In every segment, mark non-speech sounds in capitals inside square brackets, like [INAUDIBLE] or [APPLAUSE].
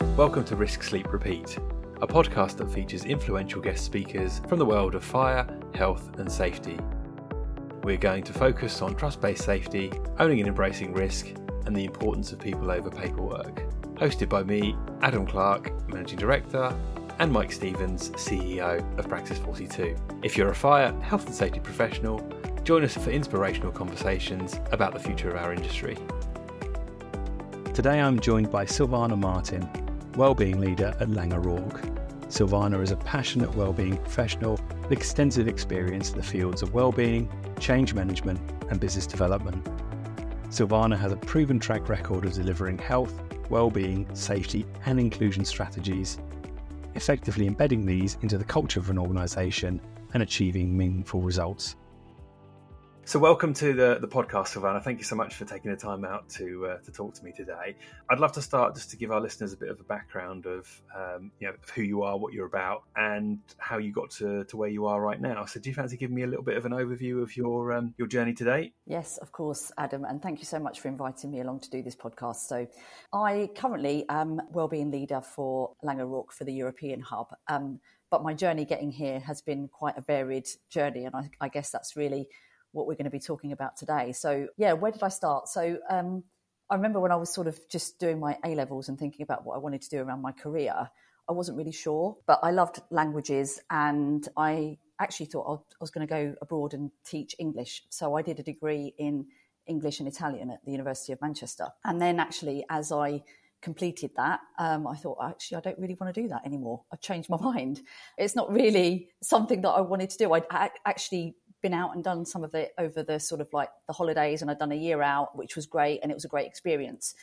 Welcome to Risk Sleep Repeat, a podcast that features influential guest speakers from the world of fire, health, and safety. We're going to focus on trust based safety, owning and embracing risk, and the importance of people over paperwork. Hosted by me, Adam Clark, Managing Director, and Mike Stevens, CEO of Praxis 42. If you're a fire, health, and safety professional, join us for inspirational conversations about the future of our industry. Today I'm joined by Silvana Martin, Wellbeing Leader at Laing O'Rourke. Silvana is a passionate wellbeing professional with extensive experience in the fields of wellbeing, change management, and business development. Silvana has a proven track record of delivering health, well-being, safety, and inclusion strategies, effectively embedding these into the culture of an organisation and achieving meaningful results. So, welcome to the, the podcast, Silvana. Thank you so much for taking the time out to uh, to talk to me today. I'd love to start just to give our listeners a bit of a background of um, you know who you are, what you're about, and how you got to, to where you are right now. So, do you fancy giving me a little bit of an overview of your um, your journey today? Yes, of course, Adam, and thank you so much for inviting me along to do this podcast. So, I currently am wellbeing leader for Laing O'Rourke for the European Hub. Um, but my journey getting here has been quite a varied journey, and I, I guess that's really what we're going to be talking about today. So, yeah, where did I start? So, um, I remember when I was sort of just doing my A levels and thinking about what I wanted to do around my career, I wasn't really sure, but I loved languages and I actually thought I was going to go abroad and teach English. So, I did a degree in English and Italian at the University of Manchester. And then, actually, as I completed that, um, I thought, actually, I don't really want to do that anymore. I've changed my [LAUGHS] mind. It's not really something that I wanted to do. I actually been out and done some of it over the sort of like the holidays and I'd done a year out, which was great and it was a great experience.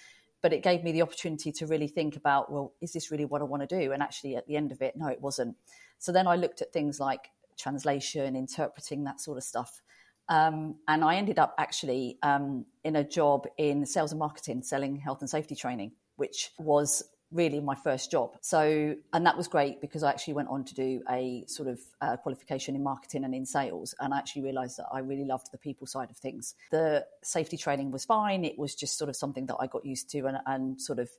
But it gave me the opportunity to really think about, well, is this really what I want to do? And actually, at the end of it, no, it wasn't. So then I looked at things like translation, interpreting, that sort of stuff. Um, and I ended up actually um, in a job in sales and marketing, selling health and safety training, which was really my first job. So, and that was great because I actually went on to do a sort of uh, qualification in marketing and in sales. And I actually realized that I really loved the people side of things. The safety training was fine. It was just sort of something that I got used to and, and sort of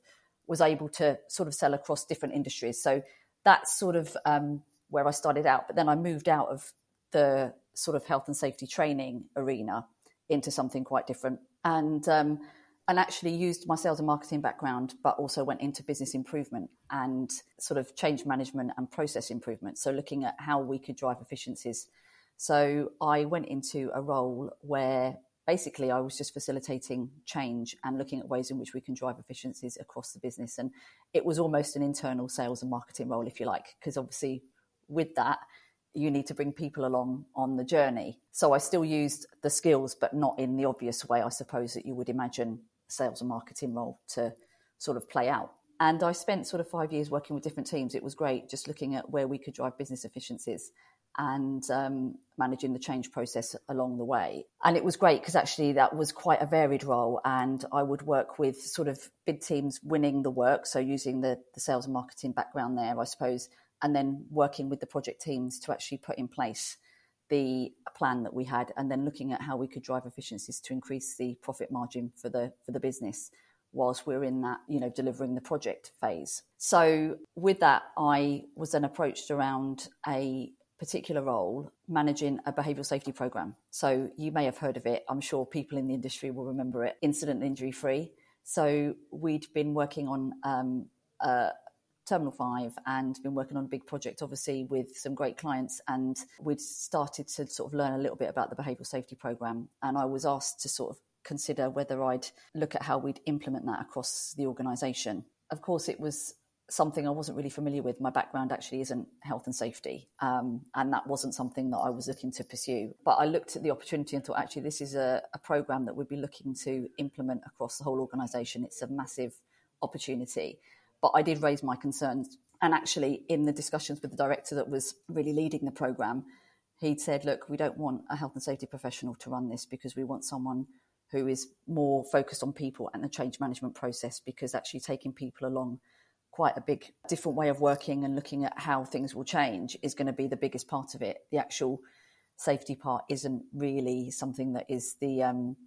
was able to sort of sell across different industries. So that's sort of um, where I started out. But then I moved out of the sort of health and safety training arena into something quite different. And, um, and actually used my sales and marketing background, but also went into business improvement and sort of change management and process improvement. So, looking at how we could drive efficiencies. So, I went into a role where basically I was just facilitating change and looking at ways in which we can drive efficiencies across the business. And it was almost an internal sales and marketing role, if you like, because obviously with that, you need to bring people along on the journey. So I still used the skills, but not in the obvious way, I suppose, that you would imagine sales and marketing role to sort of play out. And I spent sort of five years working with different teams. It was great just looking at where we could drive business efficiencies and um, managing the change process along the way. And it was great because actually that was quite a varied role. And I would work with sort of bid teams winning the work. So using the, the sales and marketing background there, I suppose, and then working with the project teams to actually put in place the plan that we had and then looking at how we could drive efficiencies to increase the profit margin for the for the business whilst we're in that you know delivering the project phase. So with that i was then approached around a particular role managing a behavioural safety program. So you may have heard of it. I'm sure people in the industry will remember it. Incident injury free. So we'd been working on um, uh, Terminal 5 and been working on a big project, obviously, with some great clients. And we'd started to sort of learn a little bit about the behavioural safety programme. And I was asked to sort of consider whether I'd look at how we'd implement that across the organisation. Of course, it was something I wasn't really familiar with. My background actually isn't health and safety, um, and that wasn't something that I was looking to pursue. But I looked at the opportunity and thought, actually, this is a, a program that we'd be looking to implement across the whole organisation. It's a massive opportunity. But I did raise my concerns. And actually, in the discussions with the director that was really leading the programme, he'd said, look, we don't want a health and safety professional to run this because we want someone who is more focused on people and the change management process because actually taking people along quite a big different way of working and looking at how things will change is going to be the biggest part of it. The actual safety part isn't really something that is the um,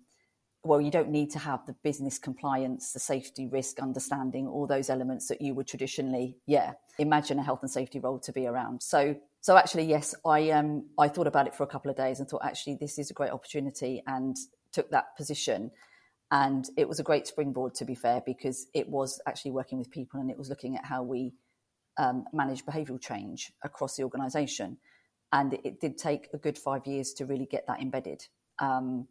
well, you don't need to have the business compliance, the safety risk understanding, all those elements that you would traditionally, yeah, imagine a health and safety role to be around. So, so actually, yes, I um, I thought about it for a couple of days and thought actually this is a great opportunity and took that position. And it was a great springboard, to be fair, because it was actually working with people and it was looking at how we um, manage behavioural change across the organisation. And it, did take a good five years to really get that embedded. Um,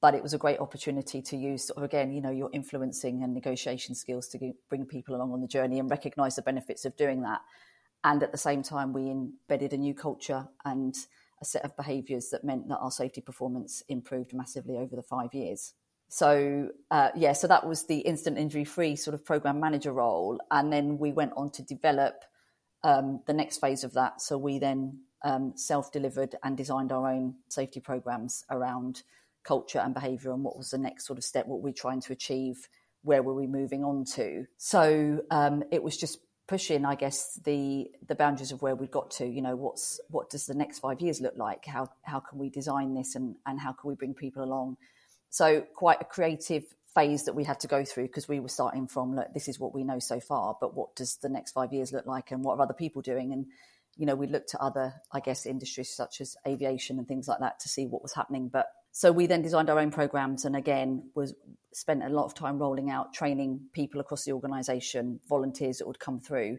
but it was a great opportunity to use sort of again you know your influencing and negotiation skills to bring people along on the journey and recognize the benefits of doing that. And at the same time we embedded a new culture and a set of behaviors that meant that our safety performance improved massively over the five years. So uh, yeah so that was the incident injury free sort of program manager role. And then we went on to develop um, the next phase of that. So we then um, self-delivered and designed our own safety programs around culture and behavior and what was the next sort of step what were we're trying to achieve where were we moving on to? So um, it was just pushing i guess the the boundaries of where we got to you know what's what does the next five years look like? How how can we design this and and how can we bring people along? So quite a creative phase that we had to go through because we were starting from look this is what we know so far but what does the next five years look like and what are other people doing? And you know we looked at other i guess industries such as aviation and things like that to see what was happening but so we then designed our own programs and again was spent a lot of time rolling out training people across the organization volunteers that would come through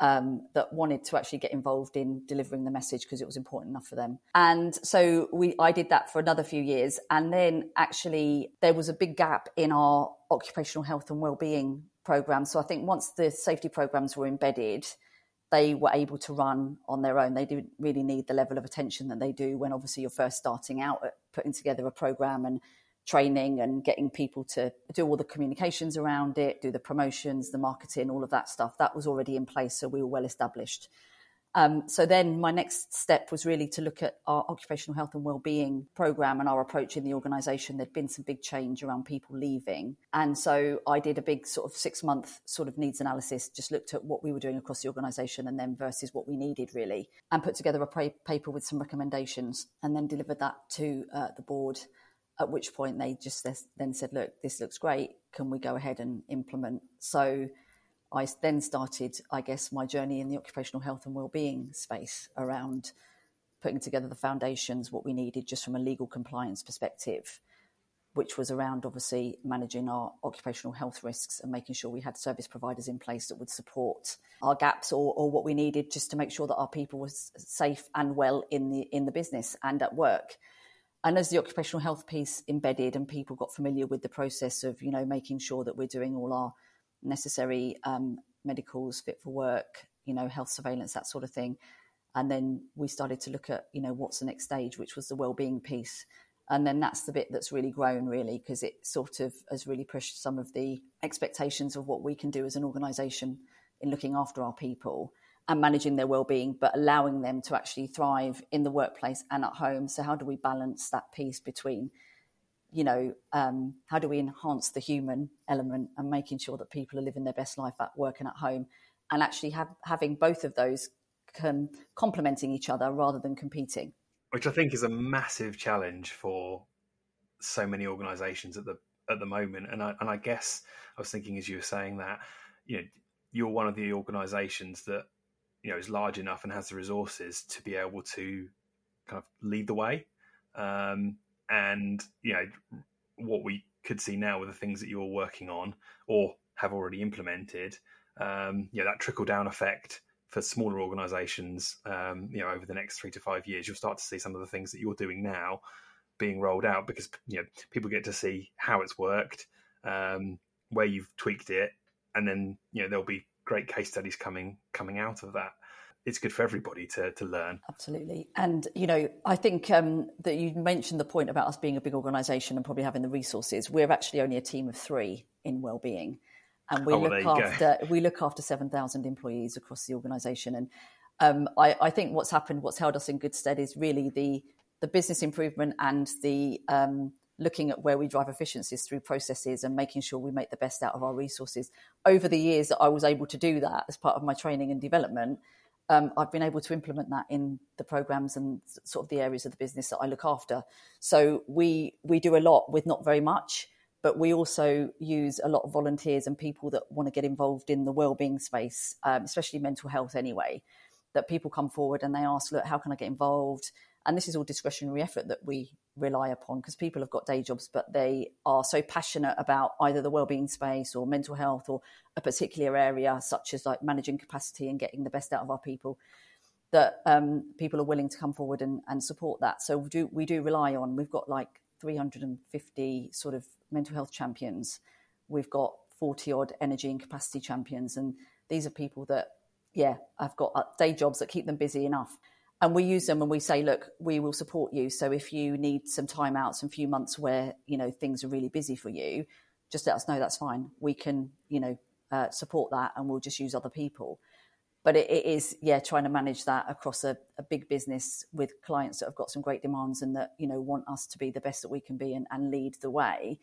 um, that wanted to actually get involved in delivering the message because it was important enough for them. And so we i did that for another few years. And then actually there was a big gap in our occupational health and well-being program. So i think once the safety programs were embedded they were able to run on their own. They didn't really need the level of attention that they do when obviously you're first starting out at putting together a program and training and getting people to do all the communications around it, do the promotions, the marketing, all of that stuff. That was already in place, so we were well established. Um, so then my next step was really to look at our occupational health and well-being program and our approach in the organisation. There'd been some big change around people leaving, and so I did a big sort of six-month sort of needs analysis. Just looked at what we were doing across the organisation and then versus what we needed really, and put together a paper with some recommendations, and then delivered that to uh, the board. At which point they just then said, "Look, this looks great. Can we go ahead and implement?" So I then started, I guess, my journey in the occupational health and well-being space around putting together the foundations, what we needed just from a legal compliance perspective, which was around obviously managing our occupational health risks and making sure we had service providers in place that would support our gaps or, or what we needed just to make sure that our people were safe and well in the in the business and at work. And as the occupational health piece embedded and people got familiar with the process of, you know, making sure that we're doing all our necessary um, medicals, fit for work, you know, health surveillance, that sort of thing. And then we started to look at, you know, what's the next stage, which was the well-being piece. And then that's the bit that's really grown, really, because it sort of has really pushed some of the expectations of what we can do as an organisation in looking after our people and managing their well-being, but allowing them to actually thrive in the workplace and at home. So how do we balance that piece between you know, um, how do we enhance the human element and making sure that people are living their best life at work and at home, and actually have, having both of those can complementing each other rather than competing. Which I think is a massive challenge for so many organisations at the at the moment. And I and I guess I was thinking as you were saying that, you know, you're one of the organisations that you know is large enough and has the resources to be able to kind of lead the way. Um, and you know what we could see now with the things that you're working on or have already implemented um, you know that trickle down effect for smaller organizations um, you know over the next three to five years you'll start to see some of the things that you're doing now being rolled out because you know people get to see how it's worked um, where you've tweaked it and then you know there'll be great case studies coming coming out of that it's good for everybody to to learn. Absolutely, and you know, I think um, that you mentioned the point about us being a big organisation and probably having the resources. We're actually only a team of three in well-being, and we oh, well, look after go. we look after seven thousand employees across the organisation. And um, I, I, think what's happened, what's held us in good stead, is really the the business improvement and the um, looking at where we drive efficiencies through processes and making sure we make the best out of our resources. Over the years that I was able to do that as part of my training and development um, I've been able to implement that in the programs and sort of the areas of the business that I look after. So we we do a lot with not very much, but we also use a lot of volunteers and people that want to get involved in the well-being space, um, especially mental health. Anyway, that people come forward and they ask, "Look, how can I get involved?" And this is all discretionary effort that we rely upon because people have got day jobs, but they are so passionate about either the well-being space or mental health or a particular area, such as like managing capacity and getting the best out of our people, that um, people are willing to come forward and, and support that. So we do we do rely on. We've got like 350 sort of mental health champions. We've got 40 odd energy and capacity champions, and these are people that yeah, I've got uh, day jobs that keep them busy enough and we use them and we say look we will support you. So if you need some time out some few months where you know things are really busy for you just let us know that's fine. We can you know uh, support that and we'll just use other people. But it, it is yeah trying to manage that across a, a, big business with clients that have got some great demands and that you know want us to be the best that we can be and, and lead the way.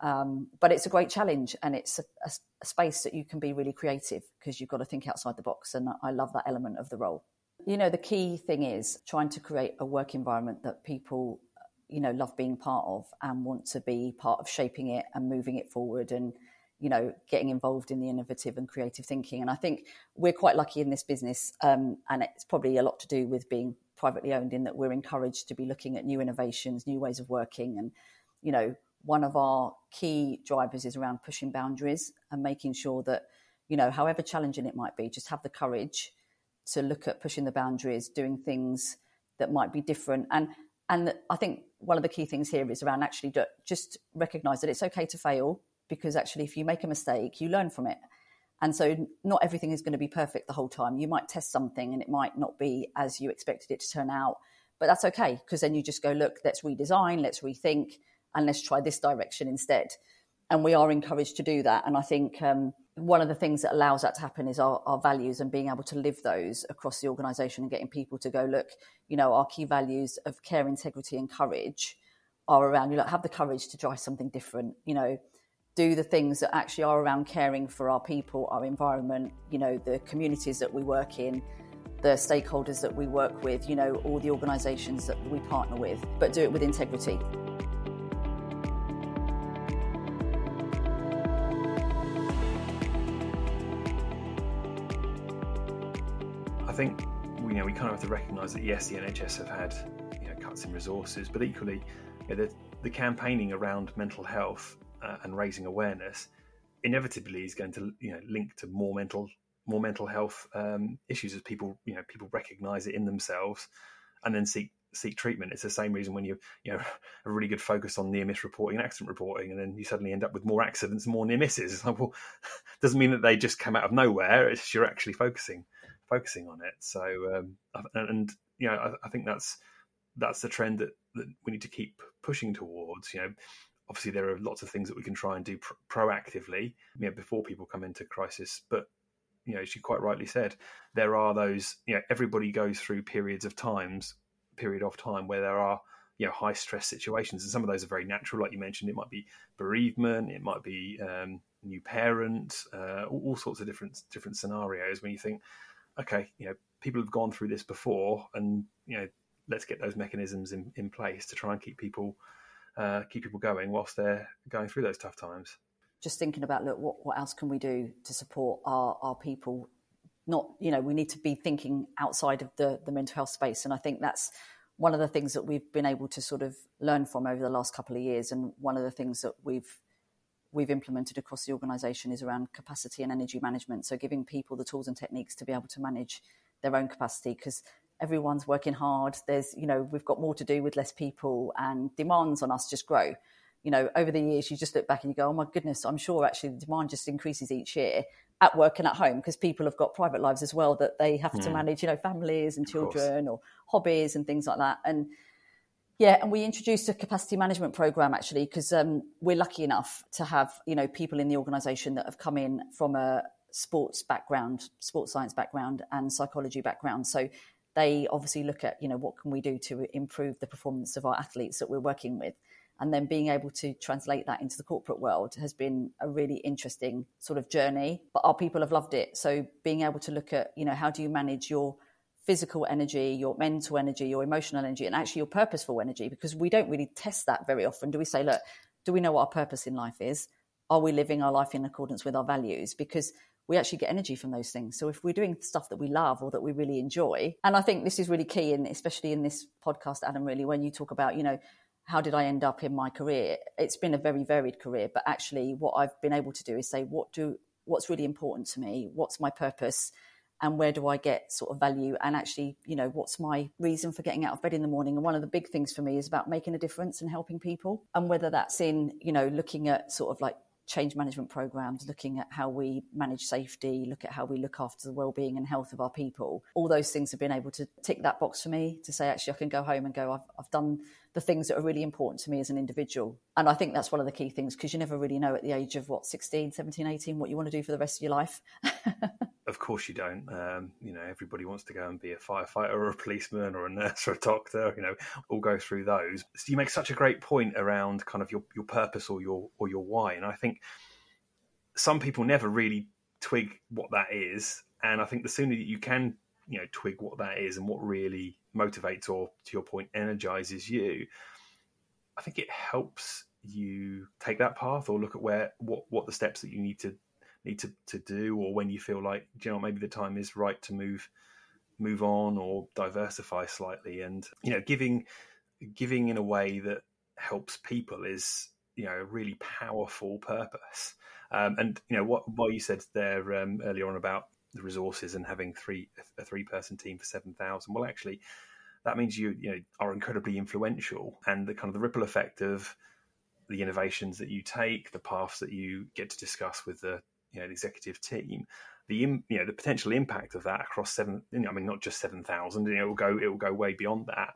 Um, but it's a great challenge and it's a, a, a space that you can be really creative because you've got to think outside the box and i love that element of the role you know, the key thing is trying to create a work environment that people, you know, love being part of and want to be part of shaping it and moving it forward and, you know, getting involved in the innovative and creative thinking. And I think we're quite lucky in this business, um, and it's probably a lot to do with being privately owned in that we're encouraged to be looking at new innovations, new ways of working. And, you know, one of our key drivers is around pushing boundaries and making sure that, you know, however challenging it might be, just have the courage to look at pushing the boundaries, doing things that might be different. And and I think one of the key things here is around actually just recognize that it's okay to fail because actually if you make a mistake, you learn from it. And so not everything is going to be perfect the whole time. You might test something and it might not be as you expected it to turn out, but that's okay because then you just go, look, let's redesign, let's rethink, and let's try this direction instead. And we are encouraged to do that. And I think um, one of the things that allows that to happen is our, our values and being able to live those across the organization and getting people to go look you know our key values of care integrity and courage are around you know have the courage to try something different you know do the things that actually are around caring for our people our environment you know the communities that we work in the stakeholders that we work with you know all the organizations that we partner with but do it with integrity think you know we kind of have to recognise that yes, the NHS have had you know cuts in resources, but equally you know, the, the campaigning around mental health uh, and raising awareness inevitably is going to you know link to more mental more mental health um, issues as people you know people recognise it in themselves and then seek seek treatment. It's the same reason when you you know [LAUGHS] a really good focus on near miss reporting and accident reporting, and then you suddenly end up with more accidents, more near misses. It's [LAUGHS] like, well, [LAUGHS] doesn't mean that they just come out of nowhere. It's you're actually focusing focusing on it. So, um, and, you know, I, I, think that's that's the trend that, that we need to keep pushing towards. You know, obviously there are lots of things that we can try and do proactively, you know, before people come into crisis. But you know, as you quite rightly said, there are those. You know, everybody goes through periods of times, period of time where there are you know high stress situations, and some of those are very natural, like you mentioned. It might be bereavement, it might be um, new parent, uh, all, all sorts of different different scenarios. When you think, okay, you know, people have gone through this before, and you know, let's get those mechanisms in, in place to try and keep people uh, keep people going whilst they're going through those tough times. Just thinking about look, what what else can we do to support our our people? Not, you know, we need to be thinking outside of the the mental health space, and I think that's one of the things that we've been able to sort of learn from over the last couple of years, and one of the things that we've we've implemented across the organisation is around capacity and energy management. So giving people the tools and techniques to be able to manage their own capacity because everyone's working hard. There's, you know, we've got more to do with less people and demands on us just grow. You know, over the years, you just look back and you go, oh my goodness, I'm sure actually the demand just increases each year at work and at home because people have got private lives as well that they have mm. to manage, you know, families and children or hobbies and things like that. And yeah, and we introduced a capacity management program actually because um, we're lucky enough to have you know people in the organisation that have come in from a sports background, sports science background, and psychology background. So they obviously look at you know what can we do to improve the performance of our athletes that we're working with, and then being able to translate that into the corporate world has been a really interesting sort of journey but our people have loved it so being able to look at you know how do you manage your physical energy your mental energy your emotional energy and actually your purposeful energy because we don't really test that very often do we say look do we know what our purpose in life is are we living our life in accordance with our values because we actually get energy from those things. So if we're doing stuff that we love or that we really enjoy, and I think this is really key, and especially in this podcast, Adam, really, when you talk about, you know, how did I end up in my career? It's been a very varied career, but actually, what I've been able to do is say, what do what's really important to me? What's my purpose? And where do I get sort of value? And actually, you know, what's my reason for getting out of bed in the morning? And one of the big things for me is about making a difference and helping people. And whether that's in, you know, looking at sort of like change management programs, looking at how we manage safety, look at how we look after the well-being and health of our people. All those things have been able to tick that box for me to say, actually, I can go home and go, I've, I've done the things that are really important to me as an individual. And I think that's one of the key things because you never really know at the age of what, 16, 17, 18, what you want to do for the rest of your life. [LAUGHS] of course you don't. Um, you know, everybody wants to go and be a firefighter or a policeman or a nurse or a doctor. You know, all go through those. So you make such a great point around kind of your your purpose or your or your why, and I think some people never really twig what that is. And I think the sooner that you can, you know, twig what that is and what really motivates or, to your point, energizes you, I think it helps you take that path or look at where what what the steps that you need to need to, to do or when you feel like you know maybe the time is right to move move on or diversify slightly. And you know giving giving in a way that helps people is you know a really powerful purpose. Um, and you know what what you said there um, earlier on about the resources and having three a three person team for seven thousand well actually that means you you know are incredibly influential and the kind of the ripple effect of the innovations that you take the paths that you get to discuss with the you know the executive team, the you know the potential impact of that across seven. You know, I mean, not just seven thousand. You know, it will go it will go way beyond that.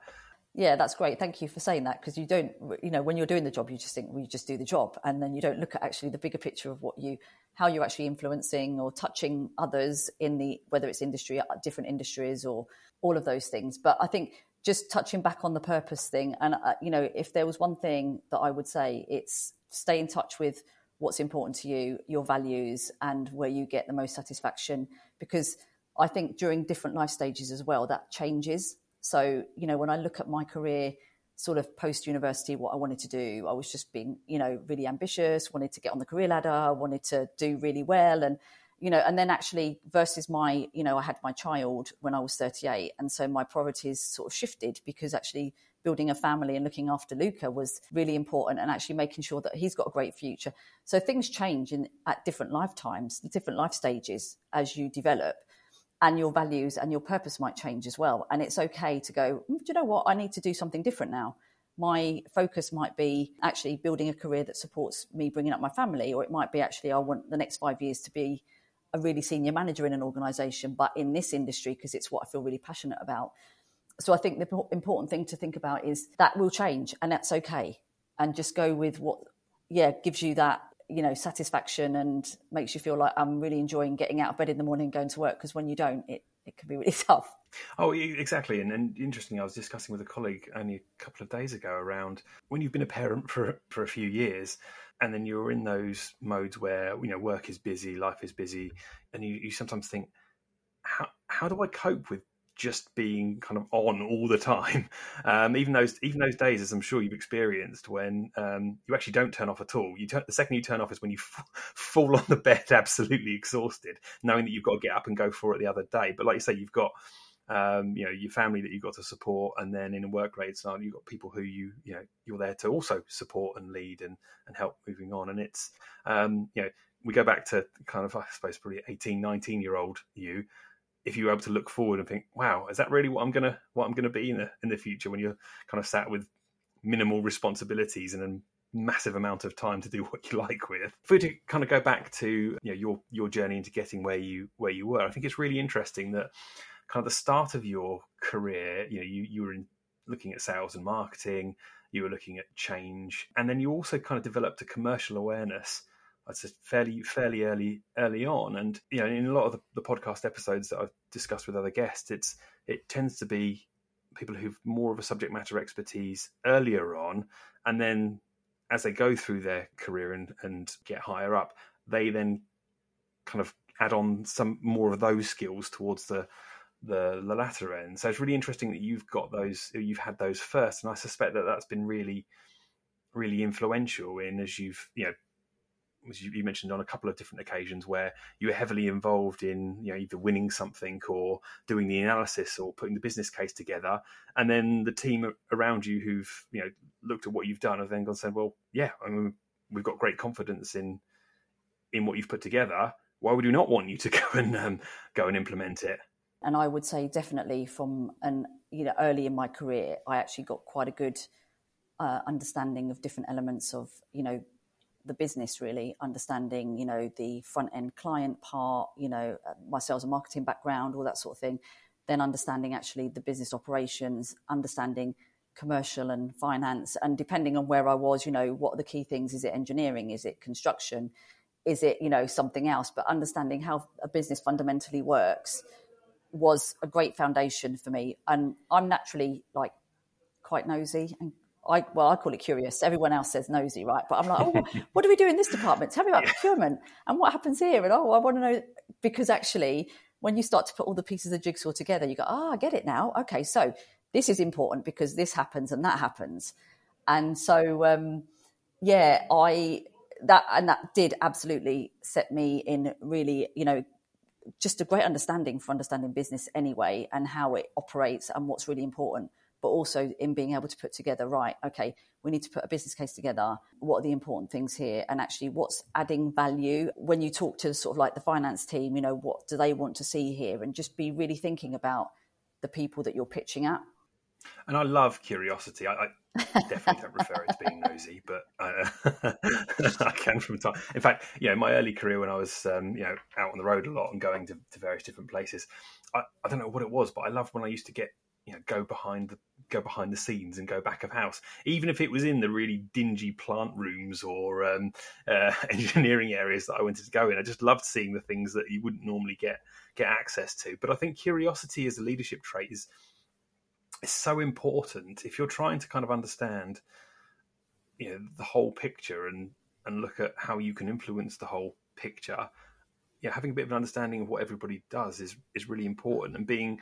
Yeah, that's great. Thank you for saying that because you don't, you know, when you're doing the job, you just think we well, just do the job, and then you don't look at actually the bigger picture of what you, how you're actually influencing or touching others in the whether it's industry, uh, different industries, or all of those things. But I think just touching back on the purpose thing, and uh, you know, if there was one thing that I would say, it's stay in touch with what's important to you, your values, and where you get the most satisfaction. Because I think during different life stages as well, that changes. So, you know, when I look at my career, sort of post university, what I wanted to do, I was just being, you know, really ambitious, wanted to get on the career ladder, wanted to do really well. And, you know, and then actually versus my, you know, I had my child when I was 38. And so my priorities sort of shifted because actually building a family and looking after Luca was really important and actually making sure that he's got a great future. So things change in at different lifetimes, different life stages as you develop. And your values and your purpose might change as well. And it's okay to go, mm, do you know what? I need to do something different now. My focus might be actually building a career that supports me bringing up my family, or it might be actually, I want the next five years to be a really senior manager in an organization, but in this industry, because it's what I feel really passionate about so I think the important thing to think about is that will change and that's okay. And just go with what, yeah, gives you that, you know, satisfaction and makes you feel like I'm really enjoying getting out of bed in the morning and going to work. Because when you don't, it, it can be really [LAUGHS] tough. Oh, exactly. And, and interesting, I was discussing with a colleague only a couple of days ago around when you've been a parent for, for a few years and then you're in those modes where, you know, work is busy, life is busy, and you, you sometimes think, how, how do I cope with just being kind of on all the time. [LAUGHS] Um, even those even those days, as I'm sure you've experienced, when um, you actually don't turn off at all. You turn, the second you turn off is when you f- [LAUGHS] fall on the bed [LAUGHS] absolutely exhausted, knowing that you've got to get up and go for it the other day. But like you say, you've got um, you know your family that you've got to support, and then in a work related scenario, you've got people who you you know you're there to also support and lead and and help moving on. And it's um, you know we go back to kind of I suppose probably 18, 19 year old you if you were able to look forward and think, wow, is that really what I'm gonna what I'm gonna be in the in the future when you're kind of sat with minimal responsibilities and a massive amount of time to do [LAUGHS] what you like with. If to kind of go back to you know, your your journey into getting where you where you were, I think it's really interesting that kind of the start of your career, you know, you you were in, looking at sales and marketing, you were looking at change, and then you also kind of developed a commercial awareness I'd say fairly fairly early early on. And you know, in a lot of the, the, podcast episodes that I've discussed with other guests, it's it tends to be people who've more of a subject matter expertise earlier on, and then as they go through their career and, and get higher up, they then kind of add on some more of those skills towards the, the the latter end. So it's really interesting that you've got those, you've had those first, and I suspect that that's been really, really influential in as you've you know as you mentioned on a couple of different occasions where you were heavily involved in you know either winning something or doing the analysis or putting the business case together. And then the team around you who've you know looked at what you've done have then gone and said well yeah I mean, we've got great confidence in in what you've put together. Why would we not want you to [LAUGHS] go and um, go and implement it? And I would say definitely from an you know early in my career I actually got quite a good uh, understanding of different elements of you know the business really understanding you know the front end client part you know my sales and marketing background all that sort of thing. Then understanding actually the business operations understanding commercial and finance and depending on where i was you know what are the key things? Is it engineering? Is it construction? Is it you know something else? But understanding how a business fundamentally works was a great foundation for me. And i'm naturally like quite nosy and I well, I call it curious. Everyone else says nosy, right? But I'm like, oh, what do we do in this department? Tell me about [LAUGHS] procurement and what happens here. And oh, I want to know because actually, when you start to put all the pieces of the jigsaw together, you go, ah, oh, I get it now. Okay, so this is important because this happens and that happens, and so um, yeah, I that and that did absolutely set me in really, you know, just a great understanding for understanding business anyway and how it operates and what's really important but also in being able to put together, right, okay, we need to put a business case together. What are the important things here? And actually, what's adding value? When you talk to sort of like the finance team, you know, what do they want to see here? And just be really thinking about the people that you're pitching at. And I love curiosity. I, I definitely don't refer it to being nosy, but I, [LAUGHS] I, can from time. In fact, you know, my early career when I was, um, you know, out on the road a lot and going to, to various different places, I, I, don't know what it was, but I loved when I used to get you know go behind the go behind the scenes and go back of house even if it was in the really dingy plant rooms or um, uh, [LAUGHS] engineering areas that i wanted to go in. I just loved seeing the things that you wouldn't normally get get access to. But i think curiosity as a leadership trait is is so important. If you're trying to kind of understand you know the whole picture and and look at how you can influence the whole picture yeah having a bit of an understanding of what everybody does is is really important. And being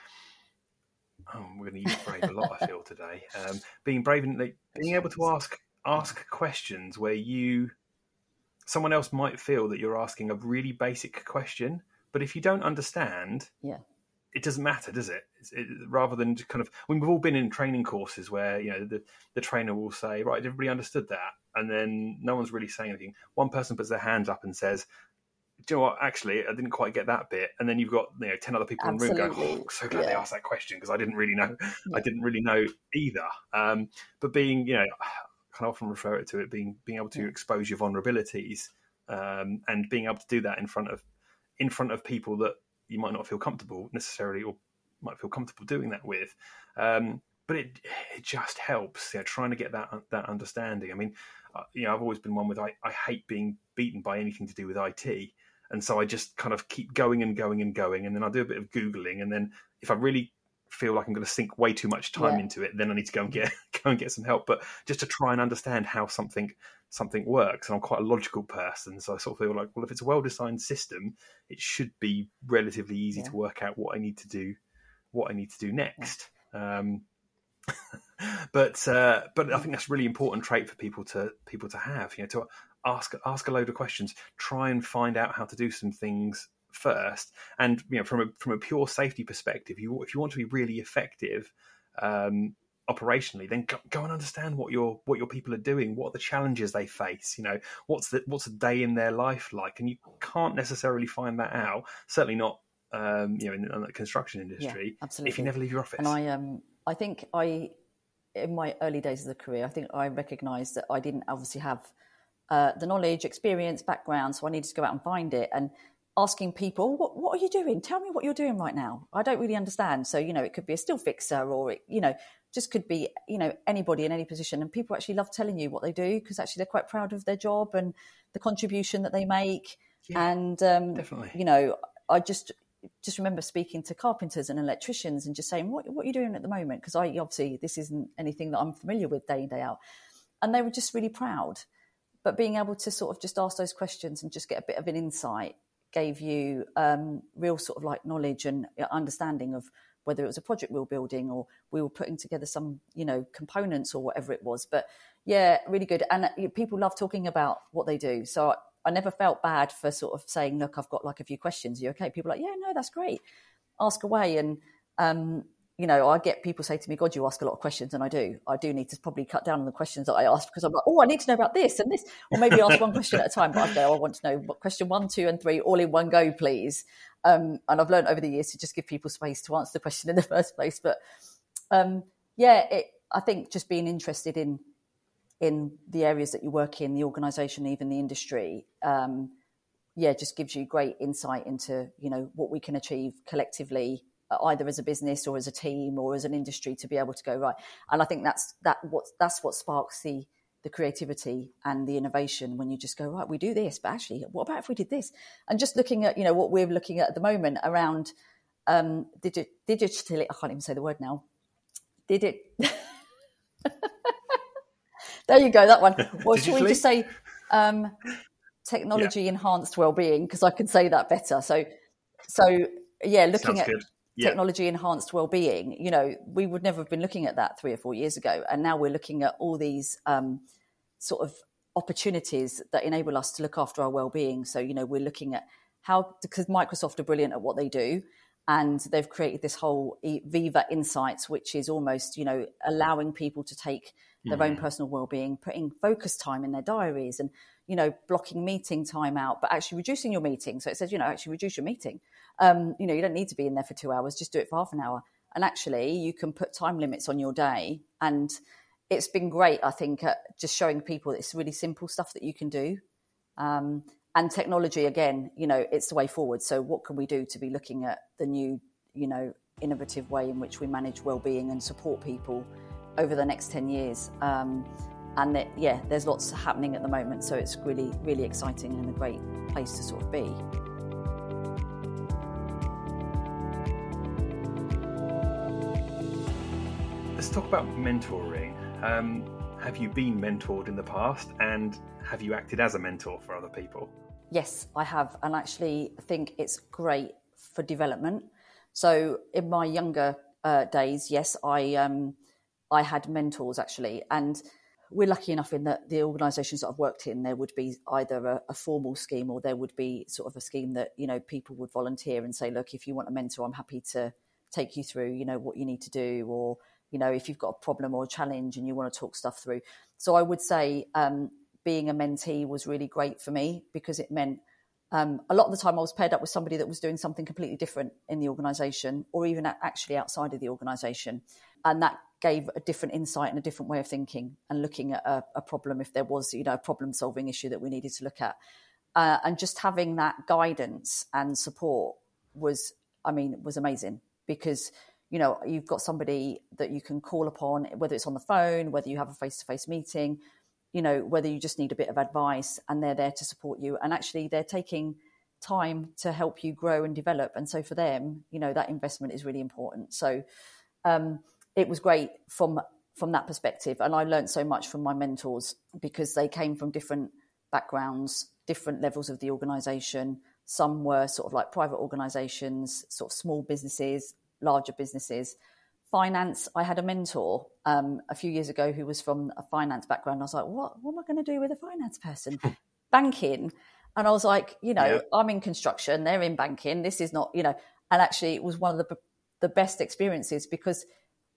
oh, we're going to use brave a lot. I feel today um, being brave and like, being able to ask ask questions where you someone else might feel that you're asking a really basic question, but if you don't understand, yeah, it doesn't matter, does it? it? rather than just kind of, I mean, we've all been in training courses where you know the the trainer will say, right, everybody understood that, and then no one's really saying anything. One person puts their hands up and says, do you know what? Actually, I didn't quite get that bit. And then you've got you know ten other people Absolutely. in the room going, "Oh, so glad yeah. they asked that question because I didn't really know. Yeah. I didn't really know either." Um, but being, you know, I can often refer it to it being being able to yeah. expose your vulnerabilities um, and being able to do that in front of in front of people that you might not feel comfortable necessarily or might feel comfortable doing that with. Um, but it it just helps, know, trying to get that that understanding. I mean, uh, you know, I've always been one with I, I hate being beaten by anything to do with IT and so I just kind of keep going and going and going, and then I do a bit of googling, and then if I really feel like I'm going to sink way too much time yeah. into it, then I need to go and get [LAUGHS] go and get some help. But just to try and understand how something something works, and I'm quite a logical person, so I sort of feel like, well, if it's a well designed system, it should be relatively easy yeah. to work out what I need to do, what I need to do next. Yeah. Um, [LAUGHS] but uh, but I think that's a really important trait for people to people to have. You know, to ask ask a load of questions, try and find out how to do some things first. And you know, from a from a pure safety perspective, you if you want to be really effective um, operationally, then go, go, and understand what your what your people are doing, what are the challenges they face. You know, what's the what's a day in their life like, and you can't necessarily find that out. Certainly not. Um, you know, in, in the construction industry, yeah, absolutely. if you never leave your office. And I, um, I think I, in my early days of the career, I think I recognised that I didn't obviously have uh, the knowledge, experience, background. So I needed to go out and find it and asking people, what, what are you doing? Tell me what you're doing right now. I don't really understand. So, you know, it could be a steel fixer or, it, you know, just could be, you know, anybody in any position. And people actually love telling you what they do because actually they're quite proud of their job and the contribution that they make. Yeah, and, um, definitely. you know, I just, just remember speaking to carpenters and electricians and just saying, what, what are you doing at the moment? Because I obviously, this isn't anything that I'm familiar with day in, day out. And they were just really proud but being able to sort of just ask those questions and just get a bit of an insight gave you um, real sort of like knowledge and understanding of whether it was a project we were building or we were putting together some you know components or whatever it was. But yeah really good. And uh, people love talking about what they do. So I, I never felt bad for sort of saying look i've got like a few questions. Are you okay? People are like yeah no that's great. Ask away. And um, you know, I get people say to me, God, you ask a lot of questions. And I do. I do need to probably cut down on the questions that I ask because I'm like, oh, I need to know about this and this. Or maybe ask one question at a time. But I go, I want to know what question one, two, and three all in one go, please. Um, and I've learned over the years to just give people space to answer the question in the [LAUGHS] first place. But um, yeah, it, I think just being interested in in the areas that you work in, the organisation, even the industry, um, yeah, just gives you great insight into you know what we can achieve collectively either as a business or as a team or as an industry to be able to go right. And I think that's that what that's what sparks the the creativity and the innovation when you just go right we do this but actually what about if we did this? And just looking at you know what we're looking at at the moment around um digit, digitally i can't even say the word now did it [LAUGHS] there you go that one. [LAUGHS] Well should we just say um technology yeah. enhanced well-being? Because i can say that better. So so yeah looking Sounds at good yeah. technology enhanced well-being you know we would never have been looking at that three or four years ago and now we're looking at all these um, sort of opportunities that enable us to look after our well-being so you know we're looking at how because microsoft are brilliant at what they do and they've created this whole viva insights which is almost you know allowing people to take their mm-hmm. own personal well-being putting focus time in their diaries and you know blocking meeting time out but actually reducing your meeting so it says you know actually reduce your meeting um, you know, you don't need to be in there for two hours, just do it for half an hour. And actually, you can put time limits on your day. And it's been great, I think, just showing people it's really simple stuff that you can do. Um, and technology, again, you know, it's the way forward. So, what can we do to be looking at the new, you know, innovative way in which we manage well-being and support people over the next 10 years? Um, and that, yeah, there's lots happening at the moment. So, it's really, really exciting and a great place to sort of be. let's talk about mentoring. Um, have you been mentored in the past and have you acted as a mentor for other people? Yes, I have. And actually, I think it's great for development. So, in my younger uh, days, yes, I, um, I had mentors actually. And we're lucky enough in that the organisations that I've worked in, there would be either a, a, formal scheme or there would be sort of a scheme that you know people would volunteer and say, look, if you want a mentor, I'm happy to take you through, you know, what you need to do, or you know, if you've got a problem or a challenge and you want to talk stuff through. So I would say um, being a mentee was really great for me because it meant um, a lot of the time I was paired up with somebody that was doing something completely different in the organisation or even actually outside of the organisation. And that gave a different insight and a different way of thinking and looking at a, a problem if there was, you know, a problem solving issue that we needed to look at. Uh, and just having that guidance and support was, I mean, was amazing because you know you've got somebody that you can call upon whether it's on the phone whether you have a face-to-face meeting you know whether you just need a bit of advice and they're there to support you. And actually they're taking time to help you grow and develop. And so for them you know that investment is really important. So um, it was great from from that perspective and i learned so much from my mentors because they came from different backgrounds different levels of the organization some were sort of like private organizations sort of small businesses larger businesses. Finance, I had a mentor um, a few years ago who was from a finance background. I was like, what, what am I going to do with a finance person? [LAUGHS] banking. And I was like, you know, yeah. I'm in construction, they're in banking. This is not, you know, and actually it was one of the, the best experiences because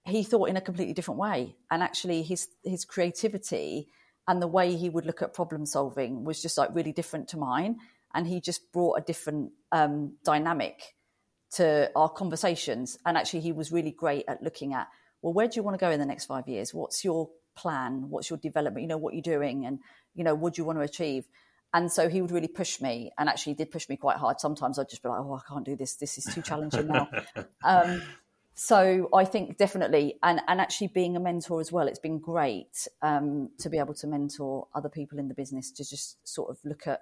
he thought in a completely different way. And actually his, his creativity and the way he would look at problem solving was just like really different to mine. And he just brought a different um, dynamic to our conversations. And actually, he was really great at looking at, well, where do you want to go in the next five years? What's your plan? What's your development? You know, what you're doing and, you know, what do you want to achieve? And so he would really push me and actually did push me quite hard. Sometimes I'd just be like, oh, I can't do this. This is too challenging now. [LAUGHS] um, so I think definitely, and, and actually being a mentor as well, it's been great um, to be able to mentor other people in the business to just sort of look at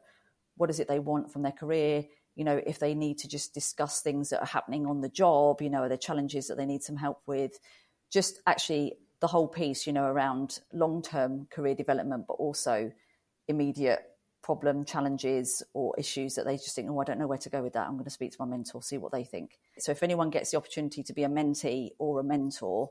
what is it they want from their career, you know, if they need to just discuss things that are happening on the job, you know, are there challenges that they need some help with? Just actually the whole piece, you know, around long term career development, but also, immediate problem, challenges, or issues that they just think, oh, I don't know where to go with that. I'm going to speak to my mentor, see what they think. So if anyone gets the opportunity to be a mentee or a mentor,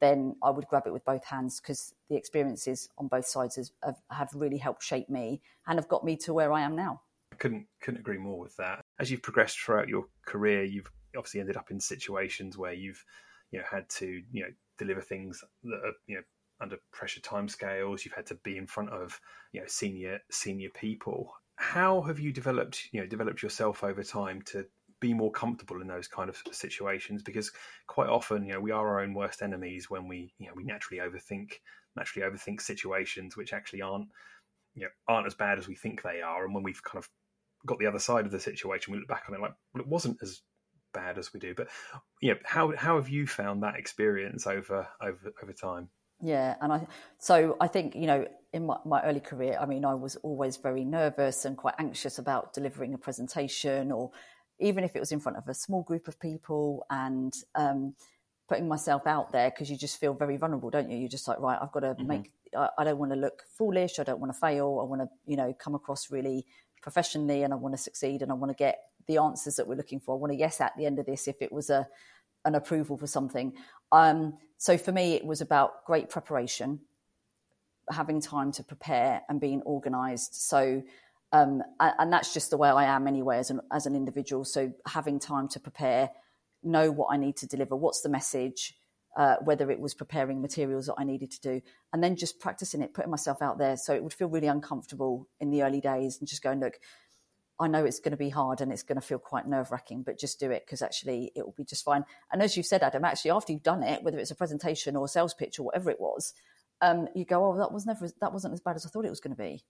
then I would grab it with both hands because the experiences on both sides have, have really helped shape me and have got me to where I am now. I couldn't couldn't agree more with that. As you've progressed throughout your career, you've obviously ended up in situations where you've you know had to you know deliver things that are you know under pressure timescales. You've had to be in front of you know senior senior people. How have you developed you know developed yourself over time to be more comfortable in those kind of situations? Because quite often you know we are our own worst enemies when we you know we naturally overthink naturally overthink situations which actually aren't you know aren't as bad as we think they are, and when we've kind of got the other side of the situation, we look back on it like well, it wasn't as bad as we do. But you know, how how have you found that experience over over over time? Yeah, and I so I think you know in my, my early career, I mean, I was always very nervous and quite anxious about delivering a presentation, or even if it was in front of a small group of people, and um, putting myself out there because you just feel very vulnerable, don't you? You're just like, right, I've got to mm-hmm. make. I, I don't want to look foolish. I don't want to fail. I want to, you know, come across really professionally, and I want to succeed, and I want to get the answers that we're looking for. I want a yes at the end of this if it was a an approval for something. Um, so for me, it was about great preparation, having time to prepare and being organised. So, um, and that's just the way I am anyway as an as an individual. So having time to prepare, know what I need to deliver, what's the message, uh, whether it was preparing materials that I needed to do, and then just practicing it, putting myself out there. So it would feel really uncomfortable in the early days, and just going, look, I know it's going to be hard and it's going to feel quite nerve wracking, but just do it because actually it will be just fine. And as you've said, Adam, actually after you've done it, whether it's a presentation or a sales pitch or whatever it was, um, you go, oh, that was never that wasn't as bad as I thought it was going to be.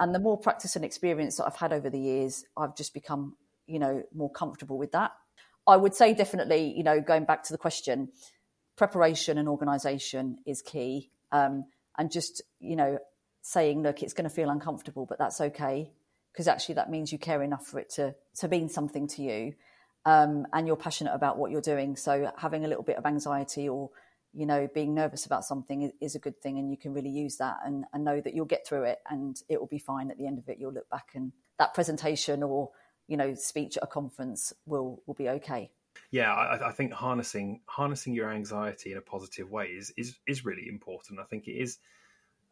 And the more practice and experience that I've had over the years, I've just become, you know, more comfortable with that. I would say definitely, you know, going back to the question, preparation and organisation is key, um, and just you know saying, look, it's going to feel uncomfortable, but that's okay because actually that means you care enough for it to to mean something to you um, and you're passionate about what you're doing. So having a little bit of anxiety or you know being nervous about something is, is a good thing and you can really use that and, and, know that you'll get through it and it will be fine. At the end of it you'll look back and that presentation or you know speech at a conference will will be okay. Yeah I, I think harnessing harnessing your anxiety in a positive way is, is is really important. I think it is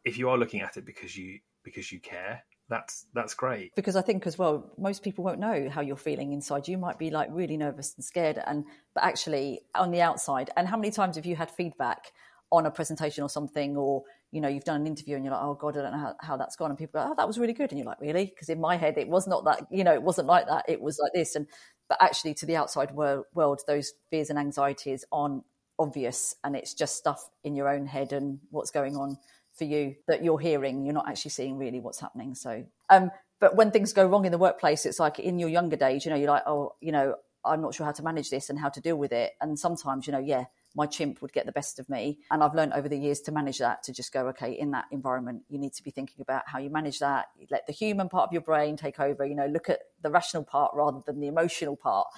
if you are looking at it because you because you care that's that's great. Because i think as well most people won't know how you're feeling inside. You might be like really nervous and scared and but actually on the outside. And how many times have you had feedback on a presentation or something or you know you've done an interview and you're like oh god i don't know how, how that's gone. And people go oh that was really good. And you're like really? Because in my head it was not that you know it wasn't like that. It was like this. And but actually to the outside world, world those fears and anxieties aren't obvious and it's just stuff in your own head and what's going on for you that you're hearing. You're not actually seeing really what's happening. So, um, but when things go wrong in the workplace, it's like in your younger days, you know, you're like, oh, you know, I'm not sure how to manage this and how to deal with it. And sometimes, you know, yeah, my chimp would get the best of me. And I've learned over the years to manage that, to just go, okay, in that environment, you need to be thinking about how you manage that. Let the human part of your brain take over, you know, look at the rational part rather than the emotional part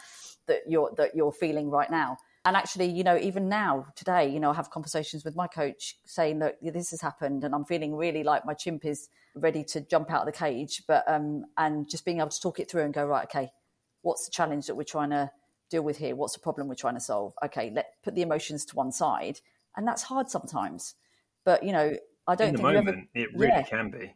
that you're that you're feeling right now and actually you know even now today you know i have conversations with my coach saying that this has happened and i'm feeling really like my chimp is ready to jump out of the cage. But um and just being able to talk it through and go right okay what's the challenge that we're trying to deal with here? What's the problem we're trying to solve? Okay let put the emotions to one side. And that's hard sometimes. But you know i don't In think moment, ever, it really yeah, can be.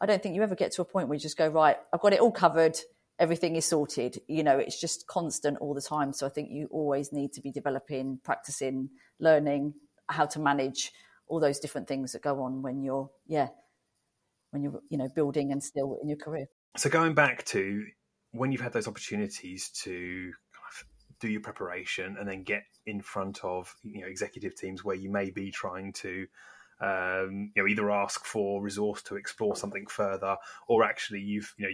I don't think you ever get to a point where you just go right i've got it all covered everything is sorted. You know, it's just constant all the time. So I think you always need to be developing, practicing, learning how to manage all those different things that go on when you're, yeah, when you're, you know, building and still in your career. So going back to when you've had those opportunities to do your preparation and then get in front of you know executive teams where you may be trying to um, you know either ask for resource to explore something further or actually you've you know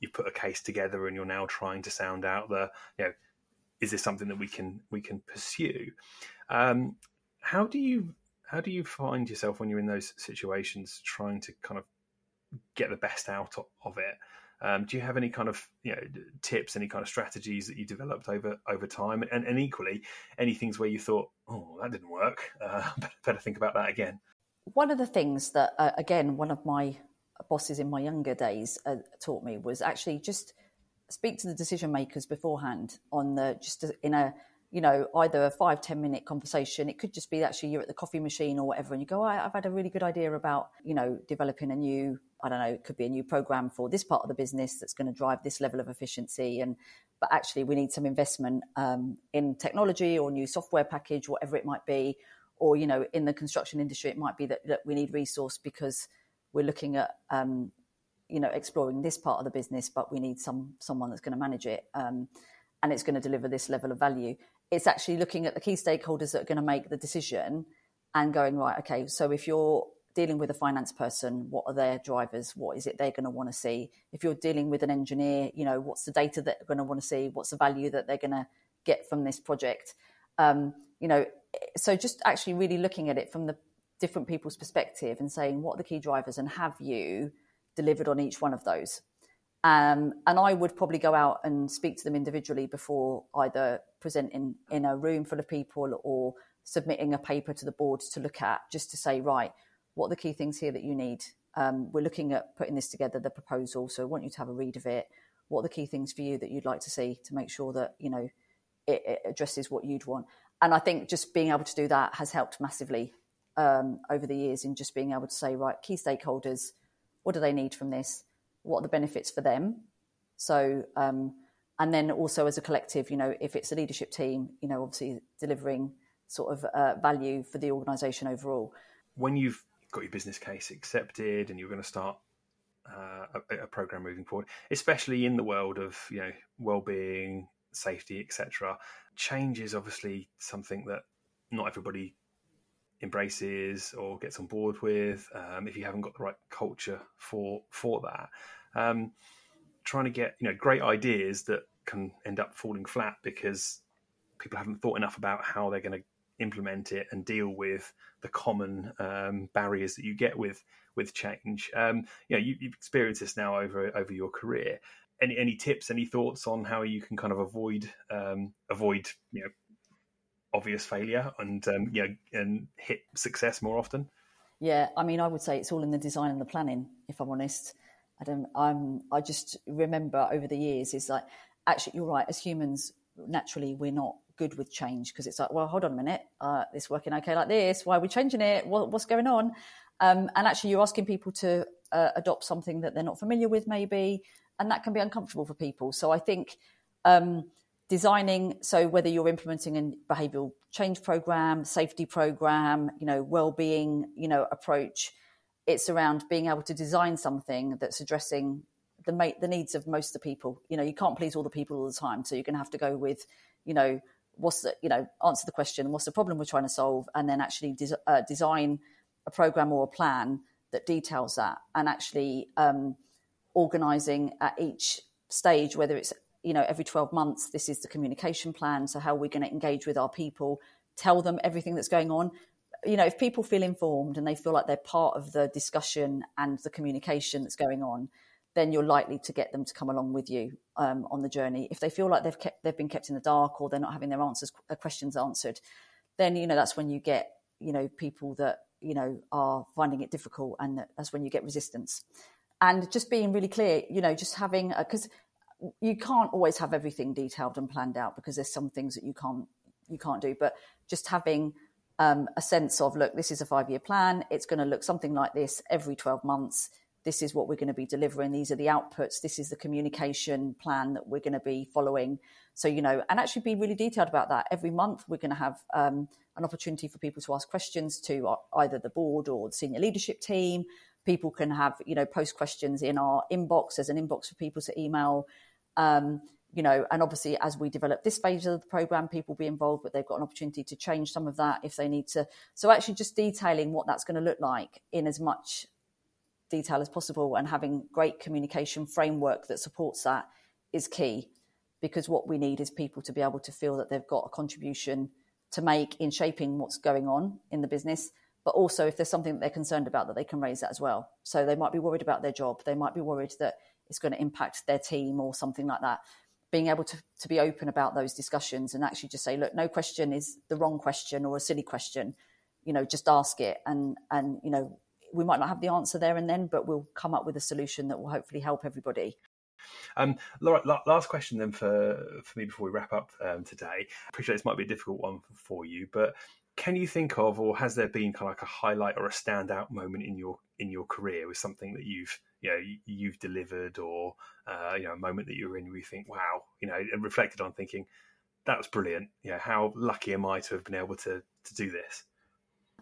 you put a case together and you're now trying to sound out the you know is this something that we can we can pursue? Um, how do you how do you find yourself when you're in those situations trying to kind of get the best out of it? Um, do you have any kind of you know tips any kind of strategies that you developed over over time? And, and equally any things where you thought oh that didn't work. Uh, [LAUGHS] better think about that again. One of the things that uh, again one of my bosses in my younger days uh, taught me was actually just speak to the decision makers beforehand on the just in a you know either a five ten minute conversation. It could just be actually you're at the coffee machine or whatever and you go i've had a really good idea about you know developing a new i don't know it could be a new program for this part of the business that's going to drive this level of efficiency and but actually we need some investment um, in technology or new software package whatever it might be or you know in the construction industry it might be that, that we need resource because we're looking at um, you know exploring this part of the business but we need some someone that's going to manage it um, and it's going to deliver this level of value. It's actually looking at the key stakeholders that are going to make the decision and going right okay so if you're dealing with a finance person what are their drivers? What is it they're going to want to see? If you're dealing with an engineer you know what's the data that they're going to want to see? What's the value that they're going to get from this project? Um, you know so just actually really looking at it from the different people's perspective and saying what are the key drivers and have you delivered on each one of those um, and I would probably go out and speak to them individually before either presenting in a room full of people or submitting a paper to the board to look at, just to say, right, what are the key things here that you need? Um, we're looking at putting this together, the proposal. So I want you to have a read of it. What are the key things for you that you'd like to see to make sure that you know it, it addresses what you'd want? And I think just being able to do that has helped massively um, over the years in just being able to say, right, key stakeholders, what do they need from this? what are the benefits for them? So, um, and then also as a collective, you know, if it's a leadership team, you know, obviously delivering sort of uh, value for the organisation overall. When you've got your business case accepted and you're going to start uh, a, a, program moving forward, especially in the world of you know well-being, safety, etc. Change is obviously something that not everybody embraces or gets on board with. Um, if you haven't got the right culture for for that, um, trying to get you know great ideas that can end up falling flat because people haven't thought enough about how they're going to implement it and deal with the common um, barriers that you get with with change. Um, you know, you, have experienced this now over over your career. Any any tips, any thoughts on how you can kind of avoid um, avoid you know obvious failure and um, you know and hit success more often? Yeah, I mean, I would say it's all in the design and the planning. If I'm honest, I don't. I'm. I just remember over the years is like actually you're right. As humans, naturally, we're not good with change because it's like, well, hold on a minute, uh, it's working okay like this. Why are we changing it? What, what's going on? Um, and actually, you're asking people to uh, adopt something that they're not familiar with, maybe, and that can be uncomfortable for people. So I think um, designing. So whether you're implementing a behavioural change program, safety program, you know, well-being, you know, approach it's around being able to design something that's addressing the the needs of most of the people. You know, you can't please all the people all the time, so you're going to have to go with, you know, what's the you know answer the question, what's the problem we're trying to solve, and then actually des- uh, design a program or a plan that details that, and actually um, organizing at each stage, whether it's you know every 12 months, this is the communication plan, so how are we're going to engage with our people, tell them everything that's going on, you know, if people feel informed and they feel like they're part of the discussion and the communication that's going on, then you're likely to get them to come along with you um, on the journey. If they feel like they've kept, they've been kept in the dark or they're not having their answers uh, questions answered, then you know that's when you get you know people that you know are finding it difficult, and that's when you get resistance. And just being really clear, you know, just having because you can't always have everything detailed and planned out because there's some things that you can't you can't do, but just having um, a sense of look, this is a five year plan. It's going to look something like this every 12 months. This is what we're going to be delivering. These are the outputs. This is the communication plan that we're going to be following. So, you know, and actually be really detailed about that. Every month, we're going to have um, an opportunity for people to ask questions to either the board or the senior leadership team. People can have, you know, post questions in our inbox. There's an inbox for people to email. Um, you know, and obviously as we develop this phase of the program, people will be involved, but they've got an opportunity to change some of that if they need to. So actually just detailing what that's going to look like in as much detail as possible and having great communication framework that supports that is key. Because what we need is people to be able to feel that they've got a contribution to make in shaping what's going on in the business but also if there's something that they're concerned about that they can raise that as well. So they might be worried about their job. They might be worried that it's going to impact their team or something like that being able to, to be open about those discussions and actually just say, look, no question is the wrong question or a silly question. You know, just ask it. And, and, you know, we might not have the answer there and then, but we'll come up with a solution that will hopefully help everybody. Um, Laura, last question then for for me before we wrap up um, today. I appreciate this might be a difficult one for you, but can you think of, or has there been kind of like a highlight or a standout moment in your in your career with something that you've you know you've delivered, or uh, you know a moment that you're in where you think, wow, you know, and reflected on thinking that was brilliant. You know, how lucky am I to have been able to to do this?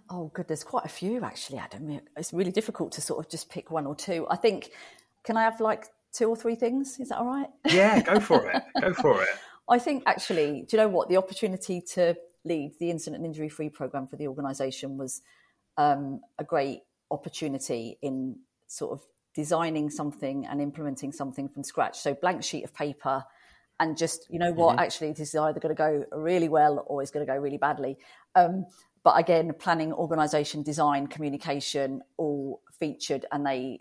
Oh, good. There's quite a few actually, Adam. It's really difficult to sort of just pick one or two. I think. Can I have like two or three things? Is that all right? Yeah, go for it. [LAUGHS] go for it. I think actually, do you know what? The opportunity to lead the incident and injury free program for the organisation was um, a great opportunity in sort of designing something and implementing something from scratch. So blank sheet of paper and just you know what mm-hmm. actually this is either going to go really well or it's going to go really badly um, but again planning organization design communication all featured and they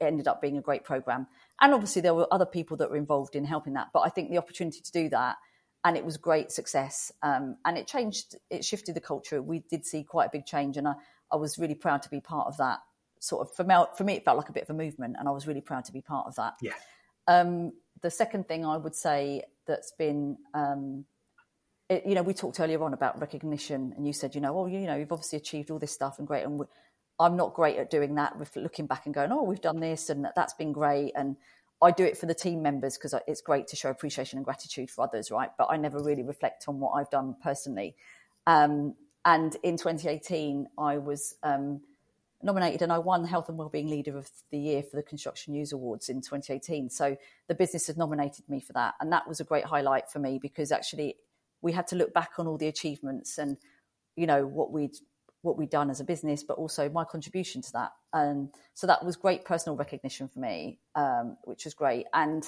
ended up being a great program and obviously there were other people that were involved in helping that but i think the opportunity to do that and it was great success. Um, and it changed it shifted the culture. We did see quite a big change and i, I was really proud to be part of that sort of for me, for me it felt like a bit of a movement and i was really proud to be part of that. Yeah. Um, the second thing i would say that's been um, it, you know we talked earlier on about recognition and you said you know oh you know you've obviously achieved all this stuff and great and i'm not great at doing that with looking back and going oh we've done this and that's been great and I do it for the team members because it's great to show appreciation and gratitude for others, right? But I never really reflect on what I've done personally. Um, and in 2018, I was um, nominated and I won Health and Wellbeing Leader of the Year for the Construction News Awards in 2018. So the business had nominated me for that. And that was a great highlight for me because actually we had to look back on all the achievements and, you know, what we'd what we'd done as a business, but also my contribution to that. And so that was great personal recognition for me, um, which was great. And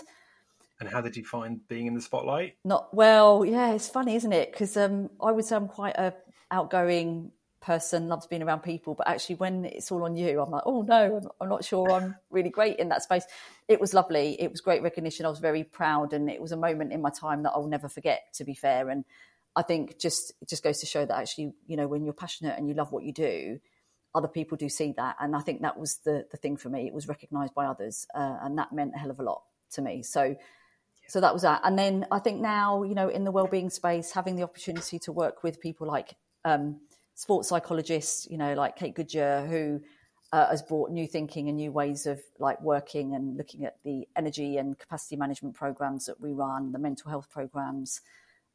and how did you find being in the spotlight? Not well, yeah. It's funny, isn't it? Because um, I would say I'm quite a outgoing person, loves being around people, but actually when it's all on you, I'm like, oh no, I'm not sure I'm really great in that space. It was lovely. It was great recognition. I was very proud, and it was a moment in my time that I'll never forget. To be fair, and I think just it just goes to show that actually, you know, when you're passionate and you love what you do, other people do see that, and I think that was the the thing for me. It was recognised by others, uh, and that meant a hell of a lot to me. So. So that was that, and then I think now, you know, in the well-being space, having the opportunity to work with people like um, sports psychologists, you know, like Kate Goodger, who uh, has brought new thinking and new ways of like working and looking at the energy and capacity management programs that we run, the mental health programs,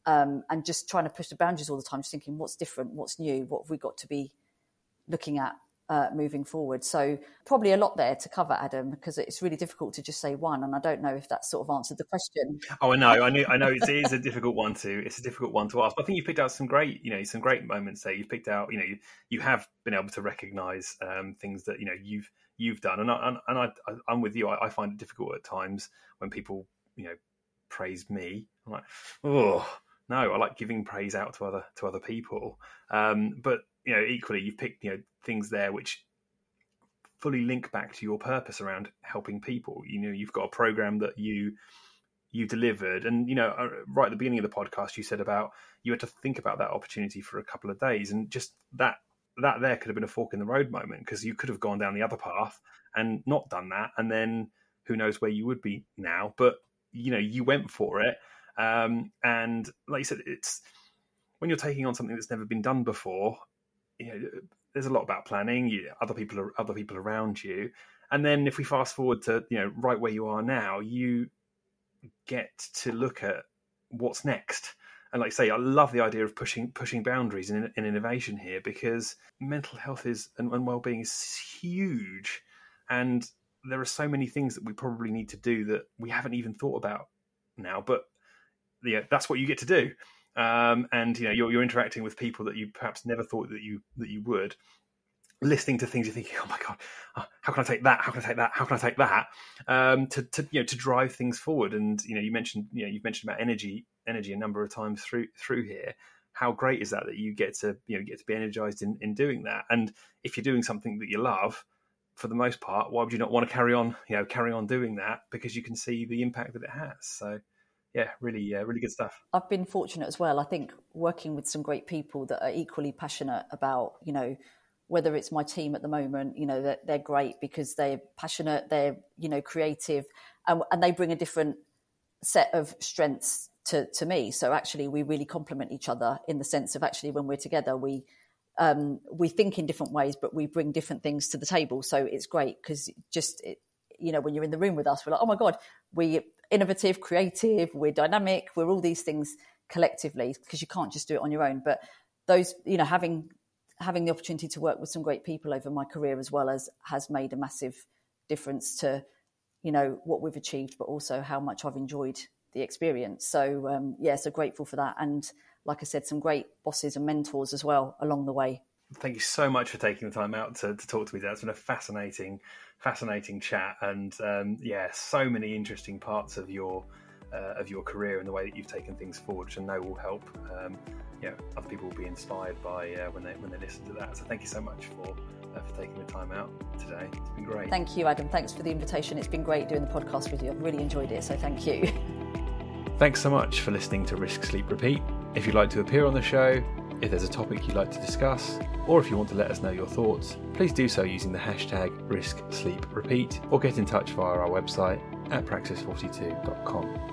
um, and just trying to push the boundaries all the time, just thinking what's different, what's new, what have we got to be looking at uh, moving forward. So probably a lot there to cover, Adam, because it's really difficult to just say one, and I don't know if that sort of answered the question. Oh, I know, I know, I know. It is a difficult one to. It's a difficult one to ask. But I think you've picked out some great, you know, some great moments there. You've picked out, you know, you, you have been able to recognise um, things that you know you've you've done, and I, and I, I'm with you. I, I find it difficult at times when people, you know, praise me. I'm like, oh no, I like giving praise out to other to other people. Um, but you know, equally, you've picked you know things there which fully link back to your purpose around helping people. You know, you've got a program that you you delivered, and you know, uh, right at the beginning of the podcast, you said about you had to think about that opportunity for a couple of days, and just that that there could have been a fork in the road moment because you could have gone down the other path and not done that, and then who knows where you would be now. But you know, you went for it um, and like you said, it's when you're taking on something that's never been done before. You know, there's a lot about planning. You, other people are other people around you, and then if we fast forward to you know right where you are now, you get to look at what's next. And like I say, I love the idea of pushing pushing boundaries in, in innovation here because mental health is and, and well being is huge, and there are so many things that we probably need to do that we haven't even thought about now. But yeah, that's what you get to do. Um, and you know you're, you're interacting with people that you perhaps never thought that you that you would. Listening to things you're thinking oh my god uh, how can i take that? How can i take that? How can i take that? Um, to, to you know to drive things forward. And you know you mentioned you know you've mentioned about energy energy a number of times through through here. How great is that that you get to you know get to be energized in, in doing that? And if you're doing something that you love for the most part why would you not want to carry on you know carry on doing that? Because you can see the impact that it has. So yeah, really, uh, really good stuff. I've been fortunate as well. I think working with some great people that are equally passionate about, you know, whether it's my team at the moment, you know, they're, they're great because they're passionate, they're, you know, creative, and, and they bring a different set of strengths to, to me. So actually, we really complement each other in the sense of actually when we're together, we um, we think in different ways, but we bring different things to the table. So it's great because just it, you know when you're in the room with us, we're like, oh my god, we're innovative, creative, we're dynamic, we're all these things collectively because you can't just do it on your own. But those, you know, having having the opportunity to work with some great people over my career as well as has made a massive difference to you know what we've achieved, but also how much I've enjoyed the experience. So um, yeah, so grateful for that, and like I said, some great bosses and mentors as well along the way. Thank you so much for taking the time out to, to talk to me. That's been a fascinating, fascinating chat, and um, yeah, so many interesting parts of your uh, of your career and the way that you've taken things forward, which I know will help. Um, you know, other people will be inspired by uh, when they when they listen to that. So thank you so much for uh, for taking the time out today. It's been great. Thank you, Adam. Thanks for the invitation. It's been great doing the podcast with you. I've really enjoyed it. So thank you. [LAUGHS] Thanks so much for listening to Risk Sleep Repeat. If you'd like to appear on the show, if there's a topic you'd like to discuss, or if you want to let us know your thoughts, please do so using the hashtag Risk Sleep Repeat or get in touch via our website at praxis42.com.